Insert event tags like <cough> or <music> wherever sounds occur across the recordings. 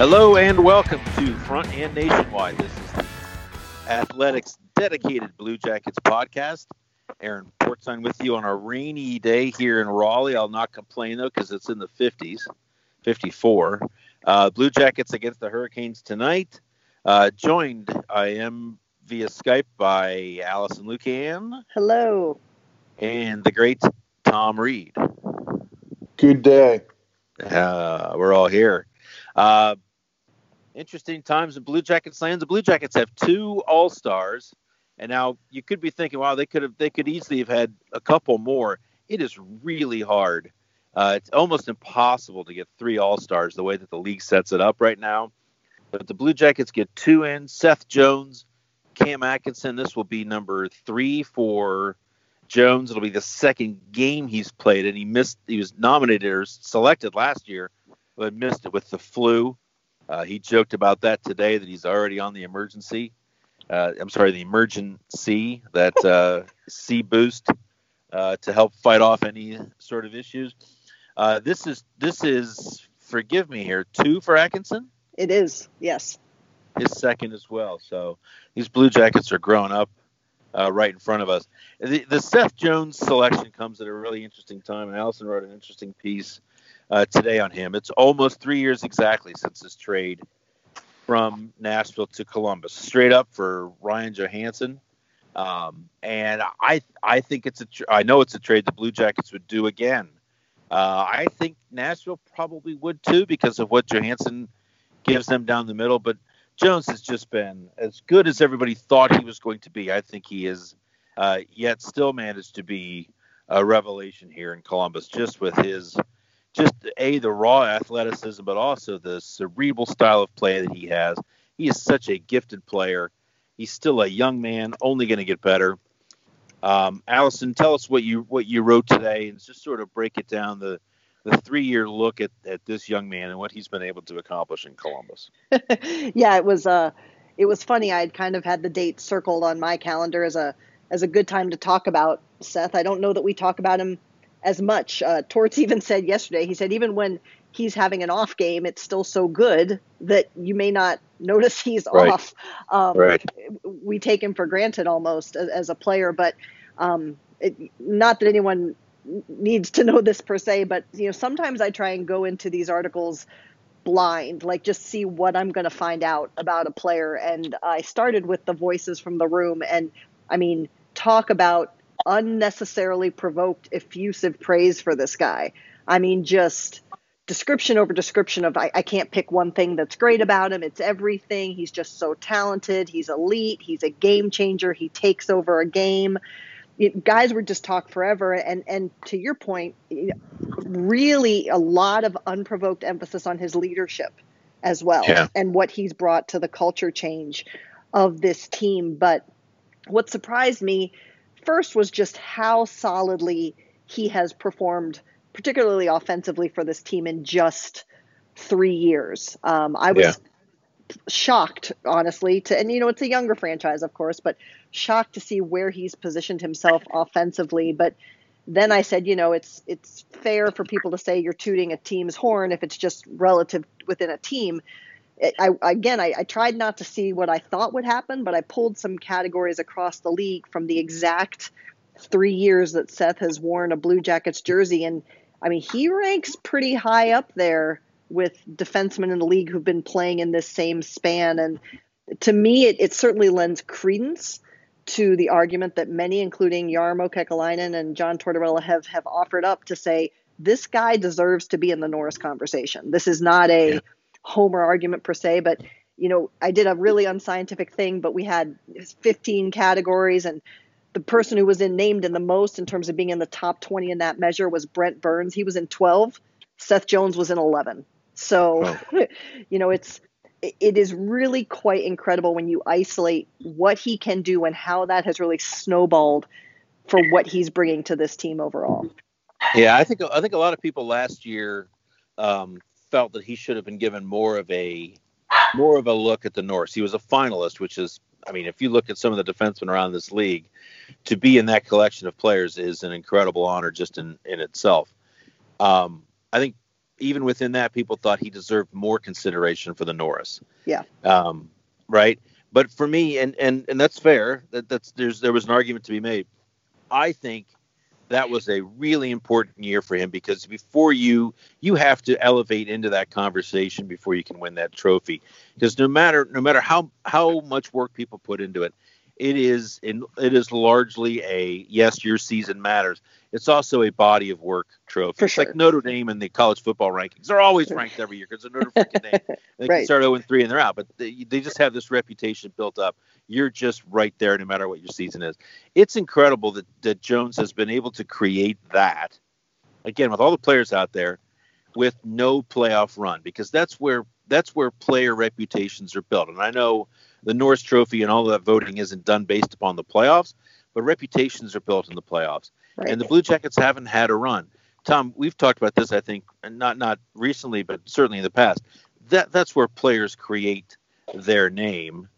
Hello and welcome to Front and Nationwide. This is the Athletics dedicated Blue Jackets podcast. Aaron Portzline with you on a rainy day here in Raleigh. I'll not complain though because it's in the 50s, 54. Uh, Blue Jackets against the Hurricanes tonight. Uh, joined, I am via Skype by Allison Lukan. Hello. And the great Tom Reed. Good day. Uh, we're all here. Uh, interesting times in Blue Jackets lands. The Blue Jackets have two All Stars, and now you could be thinking, wow, they could have they could easily have had a couple more. It is really hard. Uh, it's almost impossible to get three All Stars the way that the league sets it up right now. But the Blue Jackets get two in. Seth Jones, Cam Atkinson. This will be number three for Jones. It'll be the second game he's played, and he missed. He was nominated or selected last year, but missed it with the flu. Uh, he joked about that today that he's already on the emergency. Uh, I'm sorry, the emergency that uh, C boost uh, to help fight off any sort of issues. Uh, this is this is forgive me here two for Atkinson. It is yes. His second as well. So these Blue Jackets are growing up uh, right in front of us. The, the Seth Jones selection comes at a really interesting time, and Allison wrote an interesting piece uh, today on him. It's almost three years exactly since his trade from Nashville to Columbus, straight up for Ryan Johansen. Um, and I I think it's a I know it's a trade the Blue Jackets would do again. Uh, I think Nashville probably would too because of what Johansen gives them down the middle. But Jones has just been as good as everybody thought he was going to be. I think he is uh, yet still managed to be a revelation here in Columbus just with his just a the raw athleticism, but also the cerebral style of play that he has. He is such a gifted player. He's still a young man, only going to get better. Um, Allison, tell us what you what you wrote today, and just sort of break it down the the three year look at, at this young man and what he's been able to accomplish in Columbus. <laughs> yeah, it was uh it was funny. I had kind of had the date circled on my calendar as a as a good time to talk about Seth. I don't know that we talk about him as much. Uh, Torts even said yesterday, he said, even when he's having an off game, it's still so good that you may not notice he's right. off. Um, right. We take him for granted almost as, as a player, but um, it, not that anyone needs to know this per se, but you know, sometimes I try and go into these articles blind, like just see what I'm going to find out about a player. And I started with the voices from the room, and I mean, talk about unnecessarily provoked effusive praise for this guy. I mean, just description over description of I, I, can't pick one thing that's great about him. It's everything. He's just so talented. He's elite. He's a game changer. He takes over a game. It, guys would just talk forever. And and to your point, really a lot of unprovoked emphasis on his leadership as well yeah. and what he's brought to the culture change of this team. But what surprised me first was just how solidly he has performed, particularly offensively for this team in just three years. Um, I was yeah. shocked, honestly, to and you know it's a younger franchise, of course, but shocked to see where he's positioned himself offensively. But then I said, you know, it's it's fair for people to say you're tooting a team's horn if it's just relative within a team. I, again, I, I, tried not to see what I thought would happen, but I pulled some categories across the league from the exact three years that Seth has worn a Blue Jackets jersey, and I mean he ranks pretty high up there with defensemen in the league who've been playing in this same span. And to me, it, it certainly lends credence to the argument that many, including Jarmo Kekalainen and John Tortorella, have have offered up to say this guy deserves to be in the Norris conversation. This is not a yeah homer argument per se, but you know, I did a really unscientific thing, but we had 15 categories and the person who was in named in the most in terms of being in the top 20 in that measure was Brent Burns. He was in 12. Seth Jones was in 11. So, oh. <laughs> you know, it's it is really quite incredible when you isolate what he can do and how that has really snowballed for what he's bringing to this team overall. Yeah, I think I think a lot of people last year um, felt that he should have been given more of a more of a look at the Norris. He was a finalist, which is, I mean, if you look at some of the defensemen around this league, to be in that collection of players is an incredible honor just in in itself. Um, I think even within that, people thought he deserved more consideration for the Norris. Yeah. Um, right. But for me, and and and that's fair. That that's there's there was an argument to be made. I think that was a really important year for him because before you you have to elevate into that conversation before you can win that trophy. Because no matter no matter how how much work people put into it it is in, it is largely a yes your season matters it's also a body of work trophy For it's sure. like notre dame and the college football rankings they're always <laughs> ranked every year because they're notre dame they right. can start 0 3 and they're out but they, they just have this reputation built up you're just right there no matter what your season is. It's incredible that, that Jones has been able to create that, again, with all the players out there, with no playoff run, because that's where that's where player reputations are built. And I know the Norris Trophy and all that voting isn't done based upon the playoffs, but reputations are built in the playoffs. Right. And the Blue Jackets haven't had a run. Tom, we've talked about this, I think, not not recently, but certainly in the past. That that's where players create their name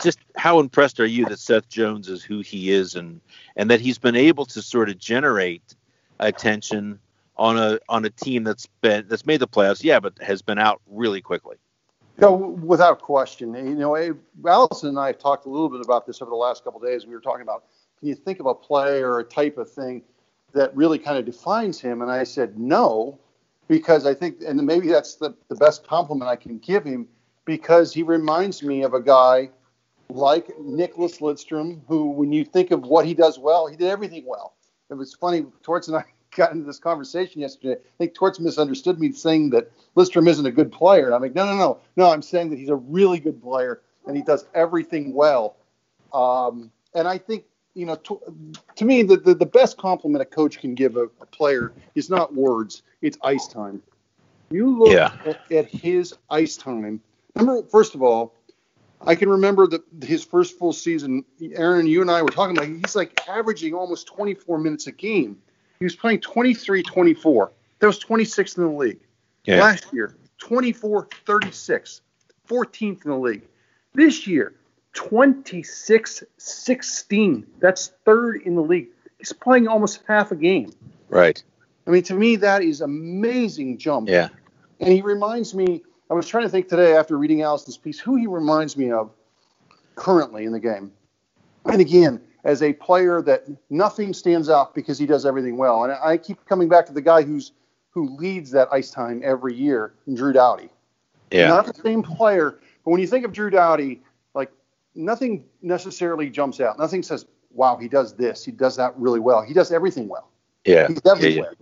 just how impressed are you that Seth Jones is who he is and and that he's been able to sort of generate attention on a on a team that's been that's made the playoffs, yeah, but has been out really quickly. No, without question. You know, Allison and I have talked a little bit about this over the last couple days. We were talking about can you think of a play or a type of thing that really kind of defines him? And I said no, because I think, and maybe that's the, the best compliment I can give him, because he reminds me of a guy like Nicklas Lidstrom, who, when you think of what he does well, he did everything well. It was funny. Torts and I got into this conversation yesterday. I think Torts misunderstood me saying that Lidstrom isn't a good player. And I'm like, no, no, no, no. I'm saying that he's a really good player and he does everything well. Um, and I think, you know, to, to me, the, the, the, best compliment a coach can give a, a, player is not words; it's ice time. You look yeah. at, at his ice time. Remember, first of all, I can remember the, his first full season. Aaron, you and I were talking about. He's like averaging almost 24 minutes a game. He was playing 23, 24. That was 26th in the league. Yeah. Last year, 24, 36, 14th in the league. This year, 26, 16. That's third in the league. He's playing almost half a game. Right. I mean, to me, that is amazing jump. Yeah. And he reminds me I was trying to think today after reading Allison's piece who he reminds me of currently in the game. And again, as a player that nothing stands out because he does everything well. And I keep coming back to the guy who's who leads that ice time every year, Drew Doughty. Yeah. Not the same player, but when you think of Drew Doughty, like nothing necessarily jumps out. Nothing says, wow, he does this, he does that really well. He does everything well. Yeah. He's everywhere.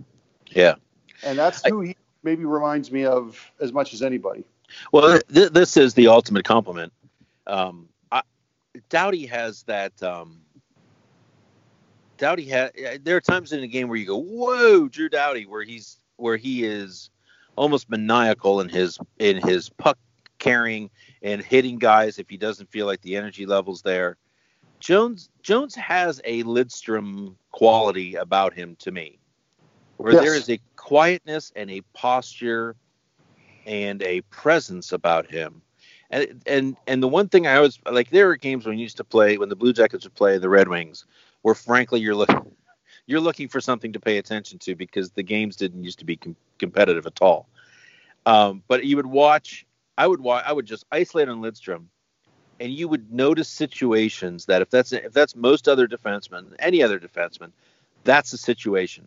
Yeah. yeah. And that's who I, he maybe reminds me of as much as anybody. Well, th- this is the ultimate compliment. Um, I, Doughty has that. Um, Doughty had. There are times in a game where you go, "Whoa, Drew Doughty," where he's where he is almost maniacal in his in his puck carrying and hitting guys if he doesn't feel like the energy levels there. Jones Jones has a Lidstrom quality about him to me, where yes. there is a quietness and a posture and a presence about him. And and and the one thing I always like there are games when you used to play when the Blue Jackets would play the Red Wings, where frankly you're looking you're looking for something to pay attention to because the games didn't used to be com- competitive at all. Um, but you would watch, I would watch, I would just isolate on Lidstrom, and you would notice situations that if that's if that's most other defensemen, any other defenseman, that's the situation.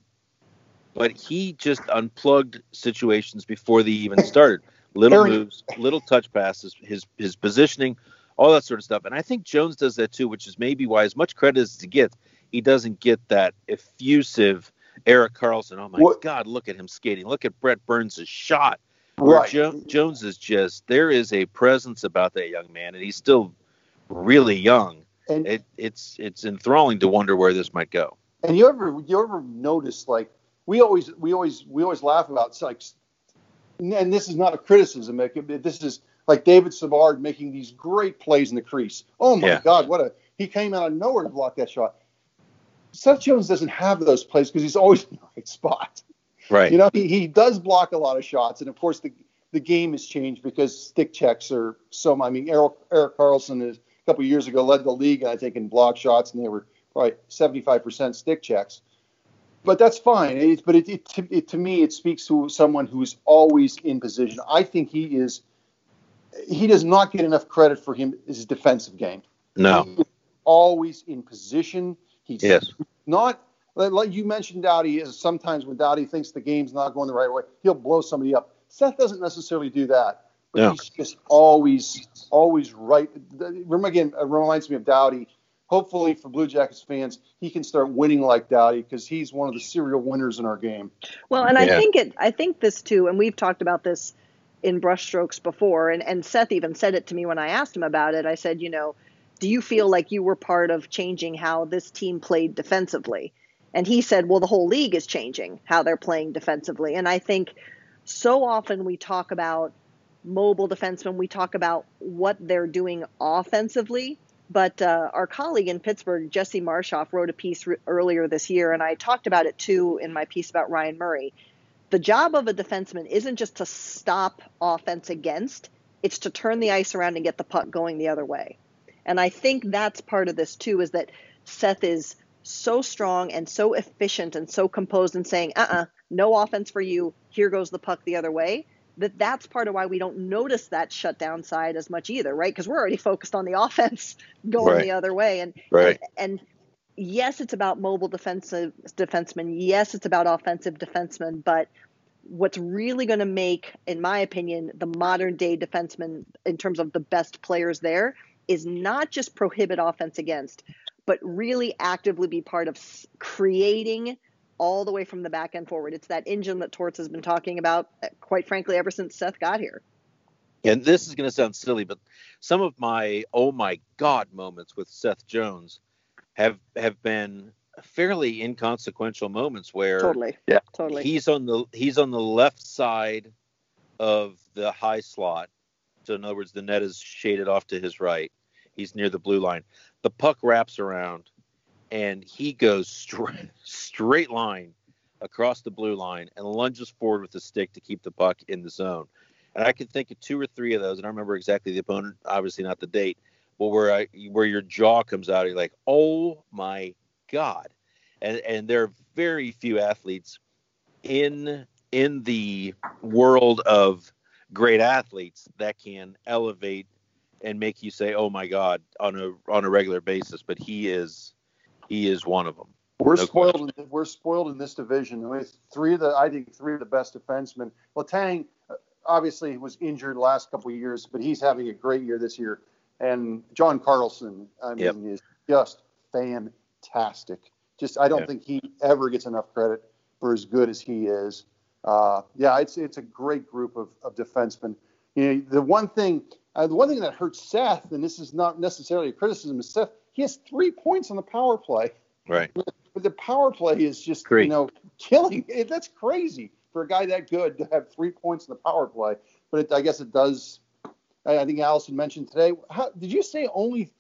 But he just unplugged situations before they even started. Little moves, little touch passes, his his positioning, all that sort of stuff. And I think Jones does that too, which is maybe why as much credit as he gets, he doesn't get that effusive Erik Karlsson. Oh my what? God, look at him skating. Look at Brent Burns' shot. Right. Jo- Jones is just there is a presence about that young man, and he's still really young. And it, it's it's enthralling to wonder where this might go. And you ever you ever notice like we always we always we always laugh about like, and this is not a criticism. This is like David Savard making these great plays in the crease. Oh my yeah. God, what a he came out of nowhere to block that shot. Seth Jones doesn't have those plays because he's always <laughs> in the right spot. Right. You know, he, he does block a lot of shots, and of course the the game has changed because stick checks are so. I mean, Eric, Erik Karlsson is a couple years ago led the league, I think, in block shots, and they were probably 75% stick checks. But that's fine. But it, it, to, it, to me, it speaks to someone who's always in position. I think he is. He does not get enough credit for him his defensive game. No. always in position. He's yes. not like you mentioned, Doughty is sometimes when Doughty thinks the game's not going the right way, he'll blow somebody up. Seth doesn't necessarily do that, but no. he's just always, always right. Remember again, it reminds me of Doughty. Hopefully, for Blue Jackets fans, he can start winning like Doughty because he's one of the serial winners in our game. Well, and yeah. I think it, I think this too, and we've talked about this in brushstrokes before, and and Seth even said it to me when I asked him about it. I said, you know, do you feel like you were part of changing how this team played defensively? And he said, well, the whole league is changing how they're playing defensively. And I think so often we talk about mobile defensemen, we talk about what they're doing offensively. But uh, our colleague in Pittsburgh, Jesse Marshall, wrote a piece re- earlier this year, and I talked about it too in my piece about Ryan Murray. The job of a defenseman isn't just to stop offense against, it's to turn the ice around and get the puck going the other way. And I think that's part of this too, is that Seth is so strong and so efficient and so composed and saying, uh uh-uh, uh no offense for you. Here goes the puck the other way. That that's part of why we don't notice that shutdown side as much either, right? Because we're already focused on the <laughs> offense going right. the other way. And, right. and, and yes, it's about mobile defensive defensemen. Yes, it's about offensive defensemen. But what's really going to make, in my opinion, the modern day defenseman in terms of the best players there is not just prohibit offense against, but really actively be part of creating all the way from the back end forward. It's that engine that Torts has been talking about, uh, quite frankly, ever since Seth got here. And this is going to sound silly, but some of my oh my god moments with Seth Jones have have been fairly inconsequential moments where totally, yeah, totally. He's on the he's on the left side of the high slot. So in other words, the net is shaded off to his right. He's near the blue line. The puck wraps around and he goes straight straight line across the blue line and lunges forward with the stick to keep the puck in the zone. And I can think of two or three of those, and I remember exactly the opponent, obviously not the date, but where I where your jaw comes out, you're like, oh my god! And and there are very few athletes in in the world of great athletes that can elevate and make you say, "Oh my God," on a on a regular basis. But he is he is one of them. We're no spoiled. In, we're spoiled in this division. Mean, three of the I think three of the best defensemen. Letang uh, obviously was injured last couple of years, but he's having a great year this year. And John Carlson, I mean, yep. is just fantastic. Just I don't think he ever gets enough credit for as good as he is. Uh, yeah, it's it's a great group of, of defensemen. You know, the one thing uh, the one thing that hurts Seth, and this is not necessarily a criticism of Seth, he has three points on the power play. Right. But the power play is just Three. you know killing. It, that's crazy for a guy that good to have three points in the power play. But it, I guess it does. I, I think Allison mentioned today. How, did you say only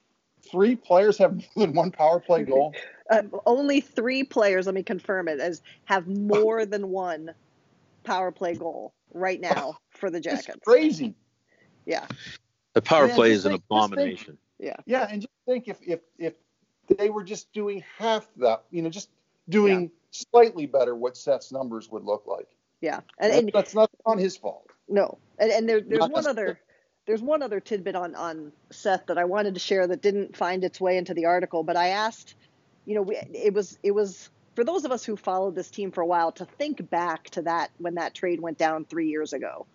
three players have more than one power play goal? Uh, <laughs> only three players, let me confirm it, as have more than one power play goal right now for the It's Jackets. crazy. Yeah, The power Yeah, play just is an think- just think- abomination. yeah, Yeah, and just think if if if they were just doing half that, you know, just doing slightly better, what Seth's numbers would look like. yeah. And, and that's not on his fault. No, and, and there, there's Not one necessarily. other there's one other tidbit on on Seth that I wanted to share that didn't find its way into the article, but I asked, you know, we, it was it was for those of us who followed this team for a while to think back to that when that trade went down three years ago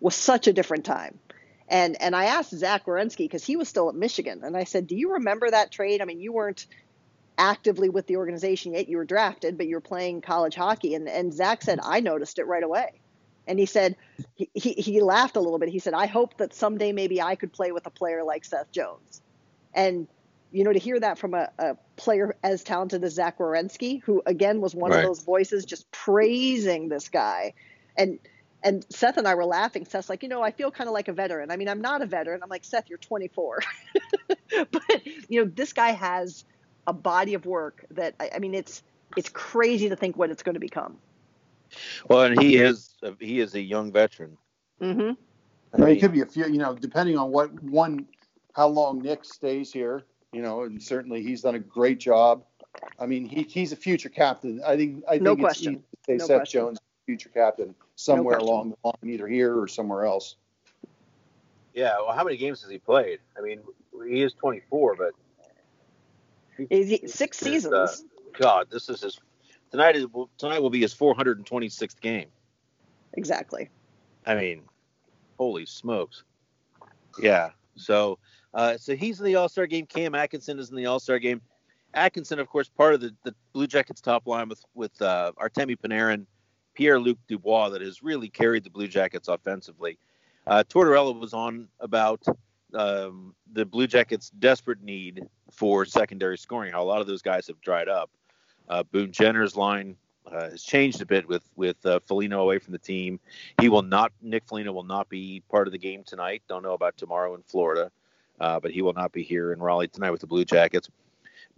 was such a different time. And and I asked Zach Werenski because he was still at Michigan, and I said, "Do you remember that trade? I mean, you weren't actively with the organization yet; you were drafted, but you were playing college hockey." And and Zach said, "I noticed it right away." And he said, he, he, he laughed a little bit. He said, I hope that someday maybe I could play with a player like Seth Jones. And, you know, to hear that from a, a player as talented as Zach Werenski, who again was one Right. of those voices just praising this guy. And and Seth and I were laughing. Seth's like, you know, I feel kind of like a veteran. I mean, I'm not a veteran. I'm like, Seth, you're 24. <laughs> but, you know, this guy has a body of work that, I, I mean, it's it's crazy to think what it's going to become. Well, and he is he is a young veteran. Mm-hmm. I mean, it could be a few, you know, depending on what one, how long Nick stays here, you know, and certainly he's done a great job. I mean, he, he's a future captain. I think I think No it's question. easy to say No Seth question. Jones, future captain, somewhere question. along the line, either here or somewhere else. Yeah. Well, how many games has he played? I mean, he is 24, but Six This is, seasons. uh, God, this is his tonight. Is tonight will be his 426th game. exactly. I mean, holy smokes. Yeah. So, uh, so he's in the All Star game. Cam Atkinson is in the All Star game. Atkinson, of course, part of the, the Blue Jackets top line with with uh, Artemi Panarin, Pierre Luc Dubois, that has really carried the Blue Jackets offensively. Uh, Tortorella was on about um, the Blue Jackets' desperate need for secondary scoring. How a lot of those guys have dried up. Uh, Boone Jenner's line uh, has changed a bit with with uh, Foligno away from the team. He will not. Nick Foligno will not be part of the game tonight. Don't know about tomorrow in Florida, uh, but he will not be here in Raleigh tonight with the Blue Jackets.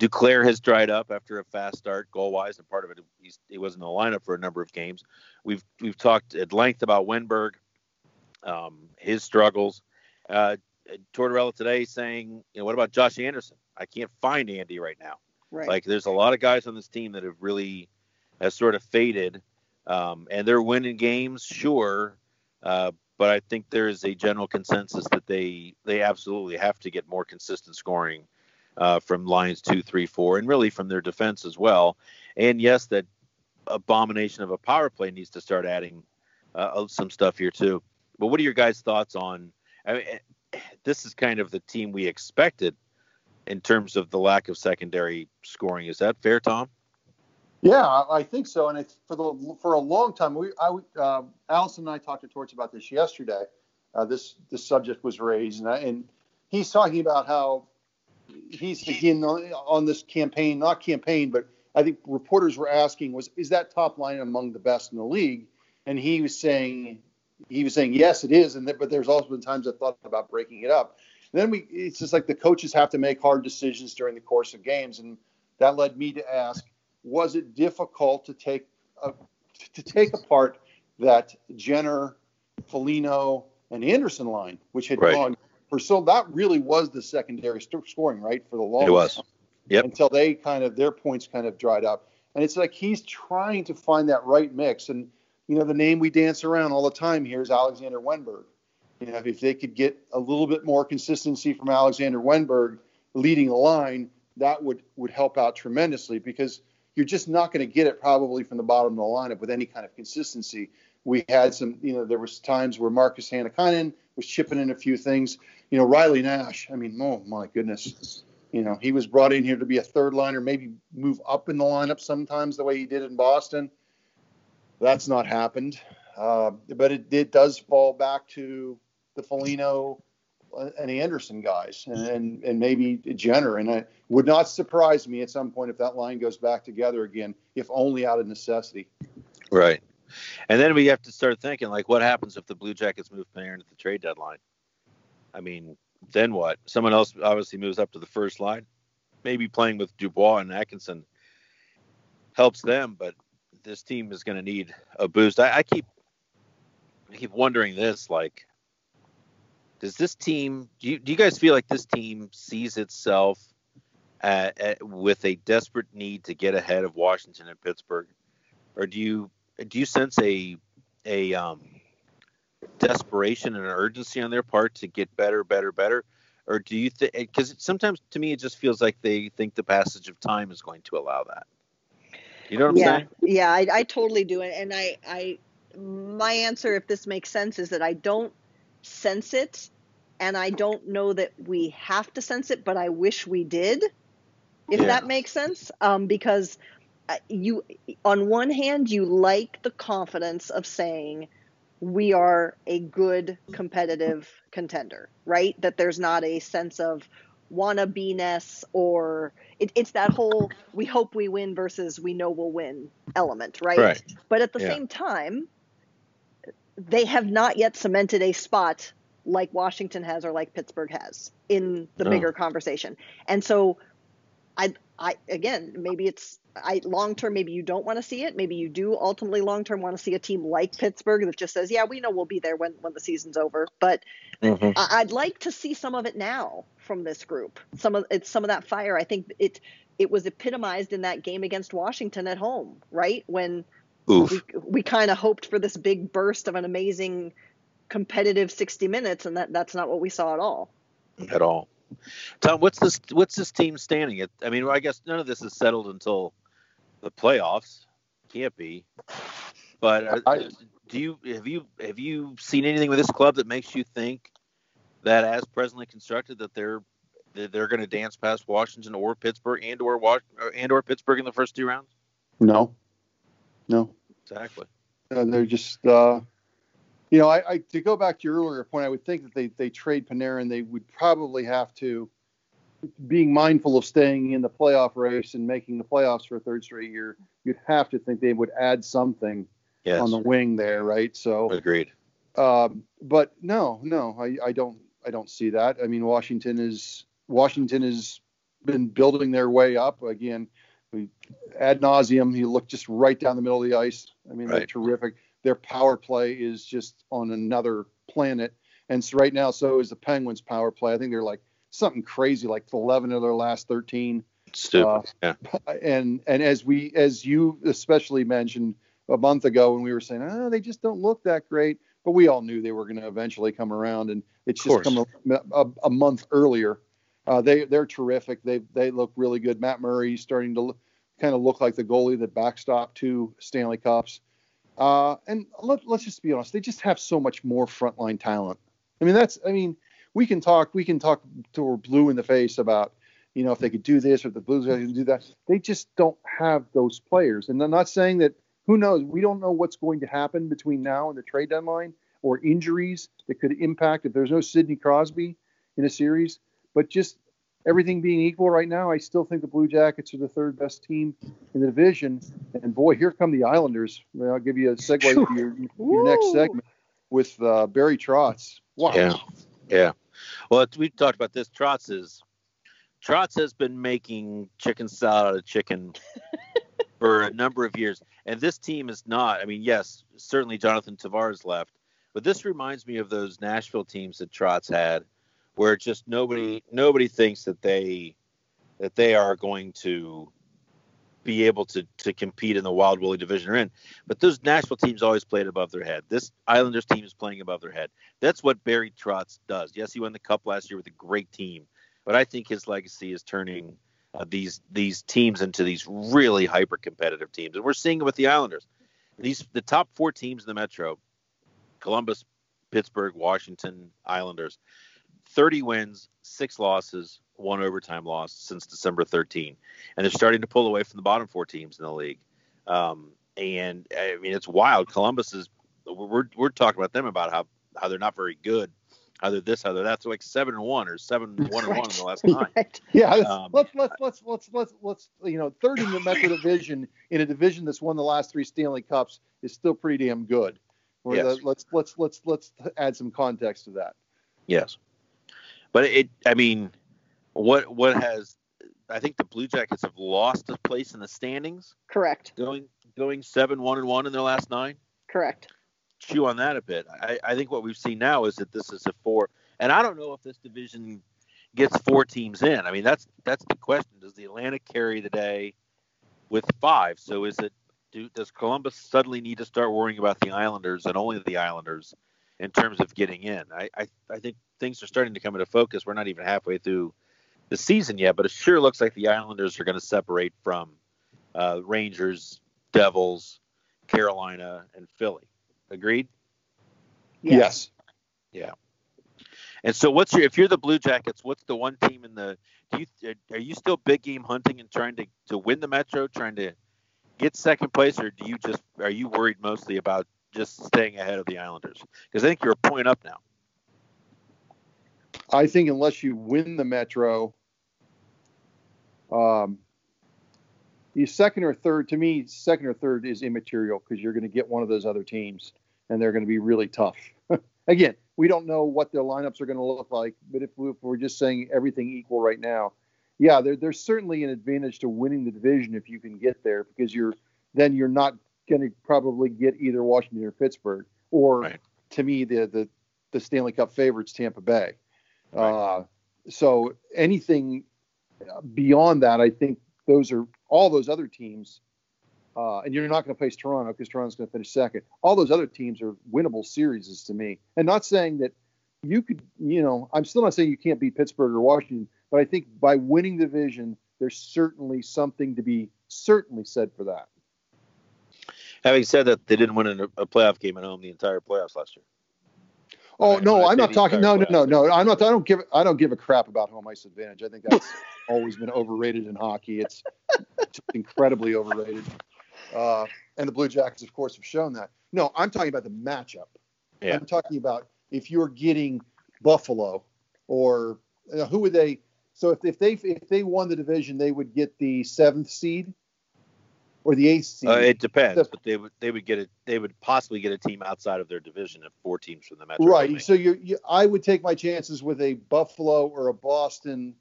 Duclair has dried up after a fast start goal wise, and part of it he wasn't in the lineup for a number of games. We've we've talked at length about Wennberg, um, his struggles. Uh, Tortorella today saying, you know, what about Josh Anderson? I can't find Andy right now. Right. Like there's a lot of guys on this team that have really has sort of faded, um, and they're winning games, sure, uh, but I think there is a general consensus that they they absolutely have to get more consistent scoring uh, from lines two, three, four, and really from their defense as well. And yes, that abomination of a power play needs to start adding uh, some stuff here too. But what are your guys' thoughts on? I mean, this is kind of the team we expected in terms of the lack of secondary scoring. Is that fair, Tom? Yeah, I think so. And it's for the for a long time, we I uh, Allison and I talked to Torts about this yesterday. Uh, this this subject was raised, and, I, and he's talking about how he's again on, on this campaign, not campaign, but I think reporters were asking was is that top line among the best in the league? And he was saying he was saying yes, it is, and but there's also been times I thought about breaking it up. Then we it's just like the coaches have to make hard decisions during the course of games, and that led me to ask was it difficult to take a, to take apart that Jenner, Foligno, and Anderson line, which had Right. gone for so that really was the secondary st- scoring right for the long It was. Yep. until they kind of their points kind of dried up, and it's like he's trying to find that right mix. And you know the name we dance around all the time here is Alexander Wennberg. You know if they could get a little bit more consistency from Alexander Wennberg leading the line, that would would help out tremendously because you're just not going to get it probably from the bottom of the lineup with any kind of consistency. We had some, you know, there was times where Markus Hannikainen was chipping in a few things. You know, Riley Nash. I mean, oh my goodness, You know, he was brought in here to be a third liner, maybe move up in the lineup sometimes the way he did in Boston. That's not happened. Uh, but it, it does fall back to the Foligno uh, and Anderson guys and, and, and maybe Jenner. And it would not surprise me at some point if that line goes back together again, if only out of necessity. Right. And then we have to start thinking like, what happens if the Blue Jackets move Panarin at the trade deadline? I mean, then what? Someone else obviously moves up to the first line. Maybe playing with Dubois and Atkinson helps them, but this team is going to need a boost. I, I keep I keep wondering this: like, does this team? Do you, do you guys feel like this team sees itself at, at, with a desperate need to get ahead of Washington and Pittsburgh, or do you do you sense a a um, desperation and an urgency on their part to get better, better, better? Or do you think, because sometimes to me it just feels like they think the passage of time is going to allow that? You know what I'm yeah, saying? Yeah, I, I totally do. And I, I, my answer, if this makes sense, is that I don't sense it. And I don't know that we have to sense it, but I wish we did, if yeah. that makes sense. Um, because uh, you, on one hand, you like the confidence of saying, we are a good competitive contender, right? That there's not a sense of wannabe-ness or it, it's that whole we hope we win versus we know we'll win element, right? right. But at the yeah. same time, they have not yet cemented a spot like Washington has or like Pittsburgh has in the bigger conversation. And so I I again, maybe it's I long term maybe you don't want to see it. Maybe you do ultimately long term want to see a team like Pittsburgh that just says, "Yeah, we know we'll be there when when the season's over." But mm-hmm. I, would like to see some of it now from this group. Some of it's some of that fire. I think it it was epitomized in that game against Washington at home, right? When Oof. we we kind of hoped for this big burst of an amazing competitive 60 minutes and that that's not what we saw at all. At all. Tom, what's this? What's this team standing at? I mean, I guess none of this is settled until the playoffs. Can't be. But uh, I, do you have you have you seen anything with this club that makes you think that, as presently constructed, that they're they're going to dance past Washington or Pittsburgh and or and or Pittsburgh in the first two rounds? No, no, exactly. Uh, they're just uh, you know, I, I, to go back to your earlier point, I would think that they they trade Panarin, they would probably have to, being mindful of staying in the playoff race and making the playoffs for a third straight year, you'd have to think they would add something yes. on the wing there, right? So agreed. Um, but no, no, I, I don't I don't see that. I mean, Washington is Washington has been building their way up again. We, ad nauseum, he looked just right down the middle of the ice. I mean, right. they're terrific their power play is just on another planet. And so right now, so is the Penguins' power play. I think they're like something crazy, like 11 of their last 13. Stupid. Uh, yeah. And and as we as you especially mentioned a month ago when we were saying, oh, they just don't look that great, but we all knew they were going to eventually come around, and it's just come a, a, a, month earlier. Uh, they they're terrific. They they look really good. Matt Murray starting to kind of look like the goalie that backstopped two Stanley Cups. Uh, and let, us just be honest, they just have so much more frontline talent. I mean, that's, I mean, we can talk, we can talk to we're blue in the face about, you know, if they could do this or the Blues can do that. They just don't have those players. And I'm not saying that, who knows, we don't know what's going to happen between now and the trade deadline or injuries that could impact if there's no Sidney Crosby in a series. But just everything being equal right now, I still think the Blue Jackets are the third best team in the division. And boy, here come the Islanders. I'll give you a segue to your, your next segment with uh, Barry Trotz. Wow. Yeah. Yeah. Well, we've talked about this. Trotz is Trotz has been making chicken salad out of chicken <laughs> for a number of years, and this team is not. I mean, yes, certainly Jonathan Tavares left, but this reminds me of those Nashville teams that Trotz had where just nobody nobody thinks that they that they are going to be able to to compete in the Wild Willie division or in. But those Nashville teams always played above their head. This Islanders team is playing above their head. That's what Barry Trotz does. Yes, he won the Cup last year with a great team, but I think his legacy is turning uh, these these teams into these really hyper competitive teams, and we're seeing it with the Islanders. These the top four teams in the Metro: Columbus, Pittsburgh, Washington, Islanders. 30 wins, six losses, one overtime loss since December 13, and they're starting to pull away from the bottom four teams in the league. Um, and I mean, it's wild. Columbus is we're we're talking about them about how how they're not very good either this, either that. So like seven and one or seven one and one in the last nine. Right. <laughs> Yeah, um, let's let's let's let's let's let's you know third in the Metro Division in a division that's won the last three Stanley Cups is still pretty damn good. Yes. The, let's let's let's let's add some context to that. Yes, but it. I mean, what what has I think the Blue Jackets have lost a place in the standings. Correct. Going going seven one and one in their last nine. Correct chew on that a bit. I, I think what we've seen now is that this is a four, and I don't know if this division gets four teams in. I mean, that's that's the question. Does the Atlantic carry the day with five? So is it do, does Columbus suddenly need to start worrying about the Islanders and only the Islanders in terms of getting in? I, I, I think things are starting to come into focus. We're not even halfway through the season yet, but it sure looks like the Islanders are going to separate from uh, Rangers, Devils, Carolina, and Philly. Agreed? Yes. Yeah. And so, what's your if you're the Blue Jackets? What's the one team in the? Do you are you still big game hunting and trying to to win the Metro, trying to get second place, or do you just are you worried mostly about just staying ahead of the Islanders? Because I think you're a point up now. I think unless you win the Metro, um, you second or third. To me, second or third is immaterial because you're going to get one of those other teams and they're going to be really tough. <laughs> Again, we don't know what their lineups are going to look like, but if, we, are just saying everything equal right now, yeah, there, there's certainly an advantage to winning the division if you can get there because you're then you're not going to probably get either Washington or Pittsburgh or right. to me the the the Stanley Cup favorites Tampa Bay. Right. Uh, so anything beyond that, I think those are all those other teams uh, and you're not going to face Toronto because Toronto's going to finish second. All those other teams are winnable series to me. And not saying that you could, you know, I'm still not saying you can't beat Pittsburgh or Washington, but I think by winning the division, there's certainly something to be certainly said for that. Having said that, they didn't win a playoff game at home the entire playoffs last year. Oh no, I'm not talking. No, no, no, no. I'm not. I don't give. I don't give a crap about home ice advantage. I think that's <laughs> always been overrated in hockey. It's incredibly overrated. Uh, and the Blue Jackets, of course, have shown that. No, I'm talking about the matchup. Yeah. I'm talking about if you're getting Buffalo or you know, who would they? So if, if they if they won the division, they would get the seventh seed or the eighth seed. Uh, it depends, the, but they would they would get it. They would possibly get a team outside of their division of four teams from the Metro. Right. So you, you, I would take my chances with a Buffalo or a Boston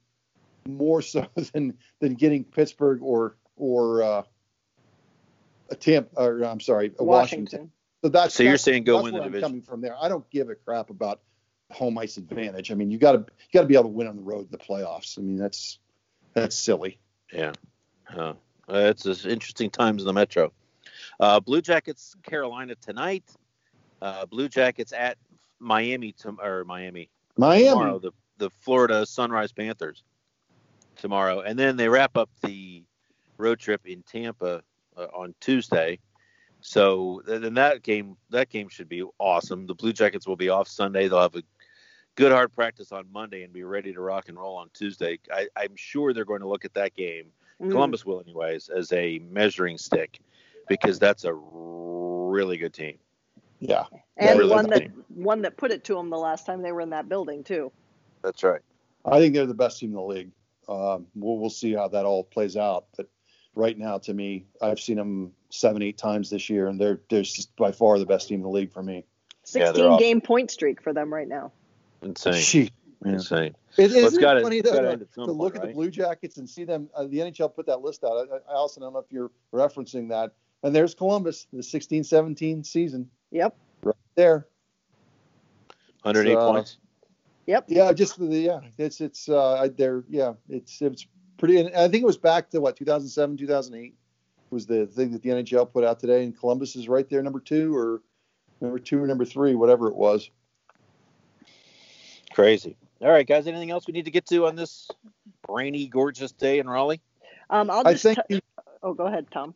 more so <laughs> than than getting Pittsburgh or or uh, a Tampa, or I'm sorry, a Washington. Washington. So that's so you're saying go win the division. Coming from there, I don't give a crap about home ice advantage. I mean, you got to you got to be able to win on the road in the playoffs. I mean, that's that's silly. Yeah, uh, it's interesting times in the Metro. Uh, Blue Jackets, Carolina tonight. Uh, Blue Jackets at Miami to, or Miami. Miami. Tomorrow, the the Florida Sunrise Panthers tomorrow, and then they wrap up the road trip in Tampa uh, on Tuesday. So then that game that game should be awesome. The Blue Jackets will be off Sunday. They'll have a good hard practice on Monday and be ready to rock and roll on Tuesday. I, am sure they're going to look at that game. Mm. Columbus will, anyways, as a measuring stick because that's a really good team. Yeah, and really one that team. one that put it to them the last time they were in that building too. That's right. I think they're the best team in the league. Um, we'll, we'll see how that all plays out, but right now to me. I've seen them seven, eight times this year, and they're they're just by far the best team in the league for me. 16 yeah, game point streak for them right now. Insane. Gee, Insane. It, isn't it funny though, to, to look right? at the Blue Jackets and see them? Uh, the NHL put that list out. I, Allison, I don't know if you're referencing that. And there's Columbus, the 16-17 season. Yep. Right there. 108 uh, points. Yep. Yeah, just the yeah. It's it's uh there yeah. It's it's pretty. And I think it was back to what 2007, 2008 was the thing that the NHL put out today, and Columbus is right there, number two or number two or number three, whatever it was. Crazy. All right, guys. Anything else we need to get to on this rainy, gorgeous day in Raleigh? Um, I'll just. I thank t- you. Oh, go ahead, Tom.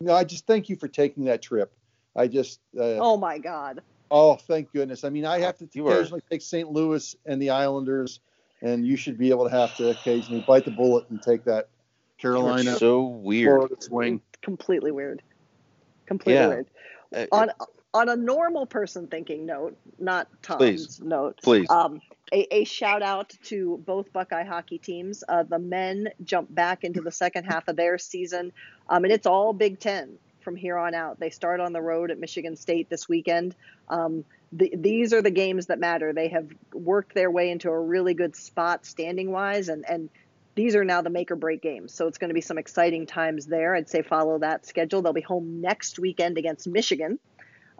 No, I just thank you for taking that trip. I just. Uh, oh my God. Oh, thank goodness. I mean, I have to occasionally take St. Louis and the Islanders and you should be able to have to occasionally bite the bullet and take that Carolina so weird Florida swing. completely weird. Completely Yeah. weird. Uh, On on a normal person thinking note, not Tom's Please. note. please Um, a, a shout out to both Buckeye hockey teams. Uh, the men jump back into the second half of their season, um, and it's all Big Ten from here on out. They start on the road at Michigan State this weekend. Um, the, these are the games that matter. They have worked their way into a really good spot standing wise, and, and these are now the make or break games. So it's going to be some exciting times there. I'd say follow that schedule. They'll be home next weekend against Michigan.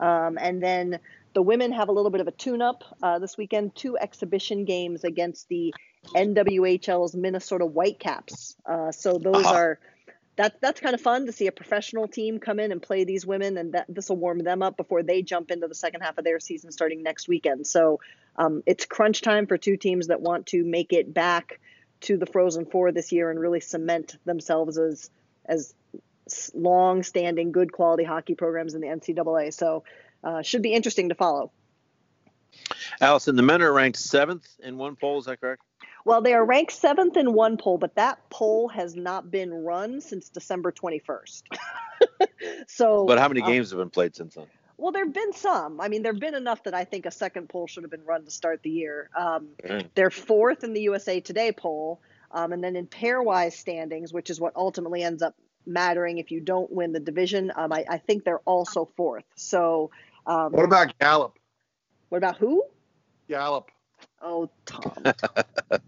Um, and then the women have a little bit of a tune up uh, this weekend, two exhibition games against the NWHL's Minnesota Whitecaps. Uh, so those Uh-huh. are. That, that's kind of fun to see a professional team come in and play these women, and that this will warm them up before they jump into the second half of their season starting next weekend. So um, it's crunch time for two teams that want to make it back to the Frozen Four this year and really cement themselves as as long-standing, good quality hockey programs in the NCAA. So uh, should be interesting to follow. Allison, the men are ranked seventh in one poll. Is that correct? Well, they are ranked seventh in one poll, but that poll has not been run since December 21st. <laughs> so, But how many uh, games have been played since then? well, there have been some. I mean, there have been enough that I think a second poll should have been run to start the year. Um, Mm. they're fourth in the USA Today poll, um, and then in pairwise standings, which is what ultimately ends up mattering if you don't win the division. Um, I, I think they're also fourth. So, um, What about Gallup? what about who? Gallup. Oh, Tom. <laughs>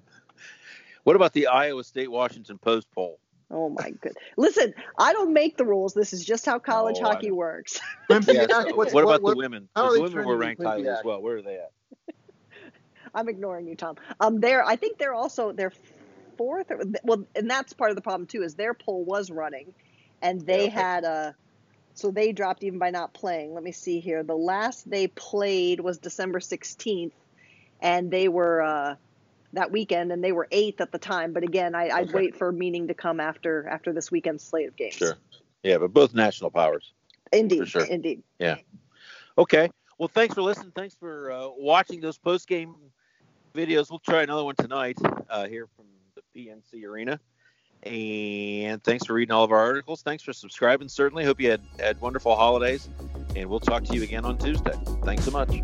What about the Iowa State Washington Post poll? Oh my good. Listen, I don't make the rules. This is just how college Oh, hockey know. works. <laughs> Quinnipiac, What, what's- about what- the women? how are Because they the women were ranked highly as well. Where are they at? I'm ignoring you, Tom. Um, they're I think they're also they're fourth. Or, well, and that's part of the problem too. Is their poll was running, and they okay. had a. So they dropped even by not playing. Let me see here. The last they played was December 16th, and they were uh, that weekend, and they were eighth at the time. But again, I, I'd Okay. wait for meaning to come after after this weekend's slate of games. Sure. Yeah, but both national powers. Indeed, sure. indeed. Yeah. Okay. Well, thanks for listening. Thanks for uh, watching those post game videos. We'll try another one tonight uh, here from PNC Arena. And thanks for reading all of our articles. Thanks for subscribing. Certainly, hope you had, had wonderful holidays. And we'll talk to you again on Tuesday. Thanks so much.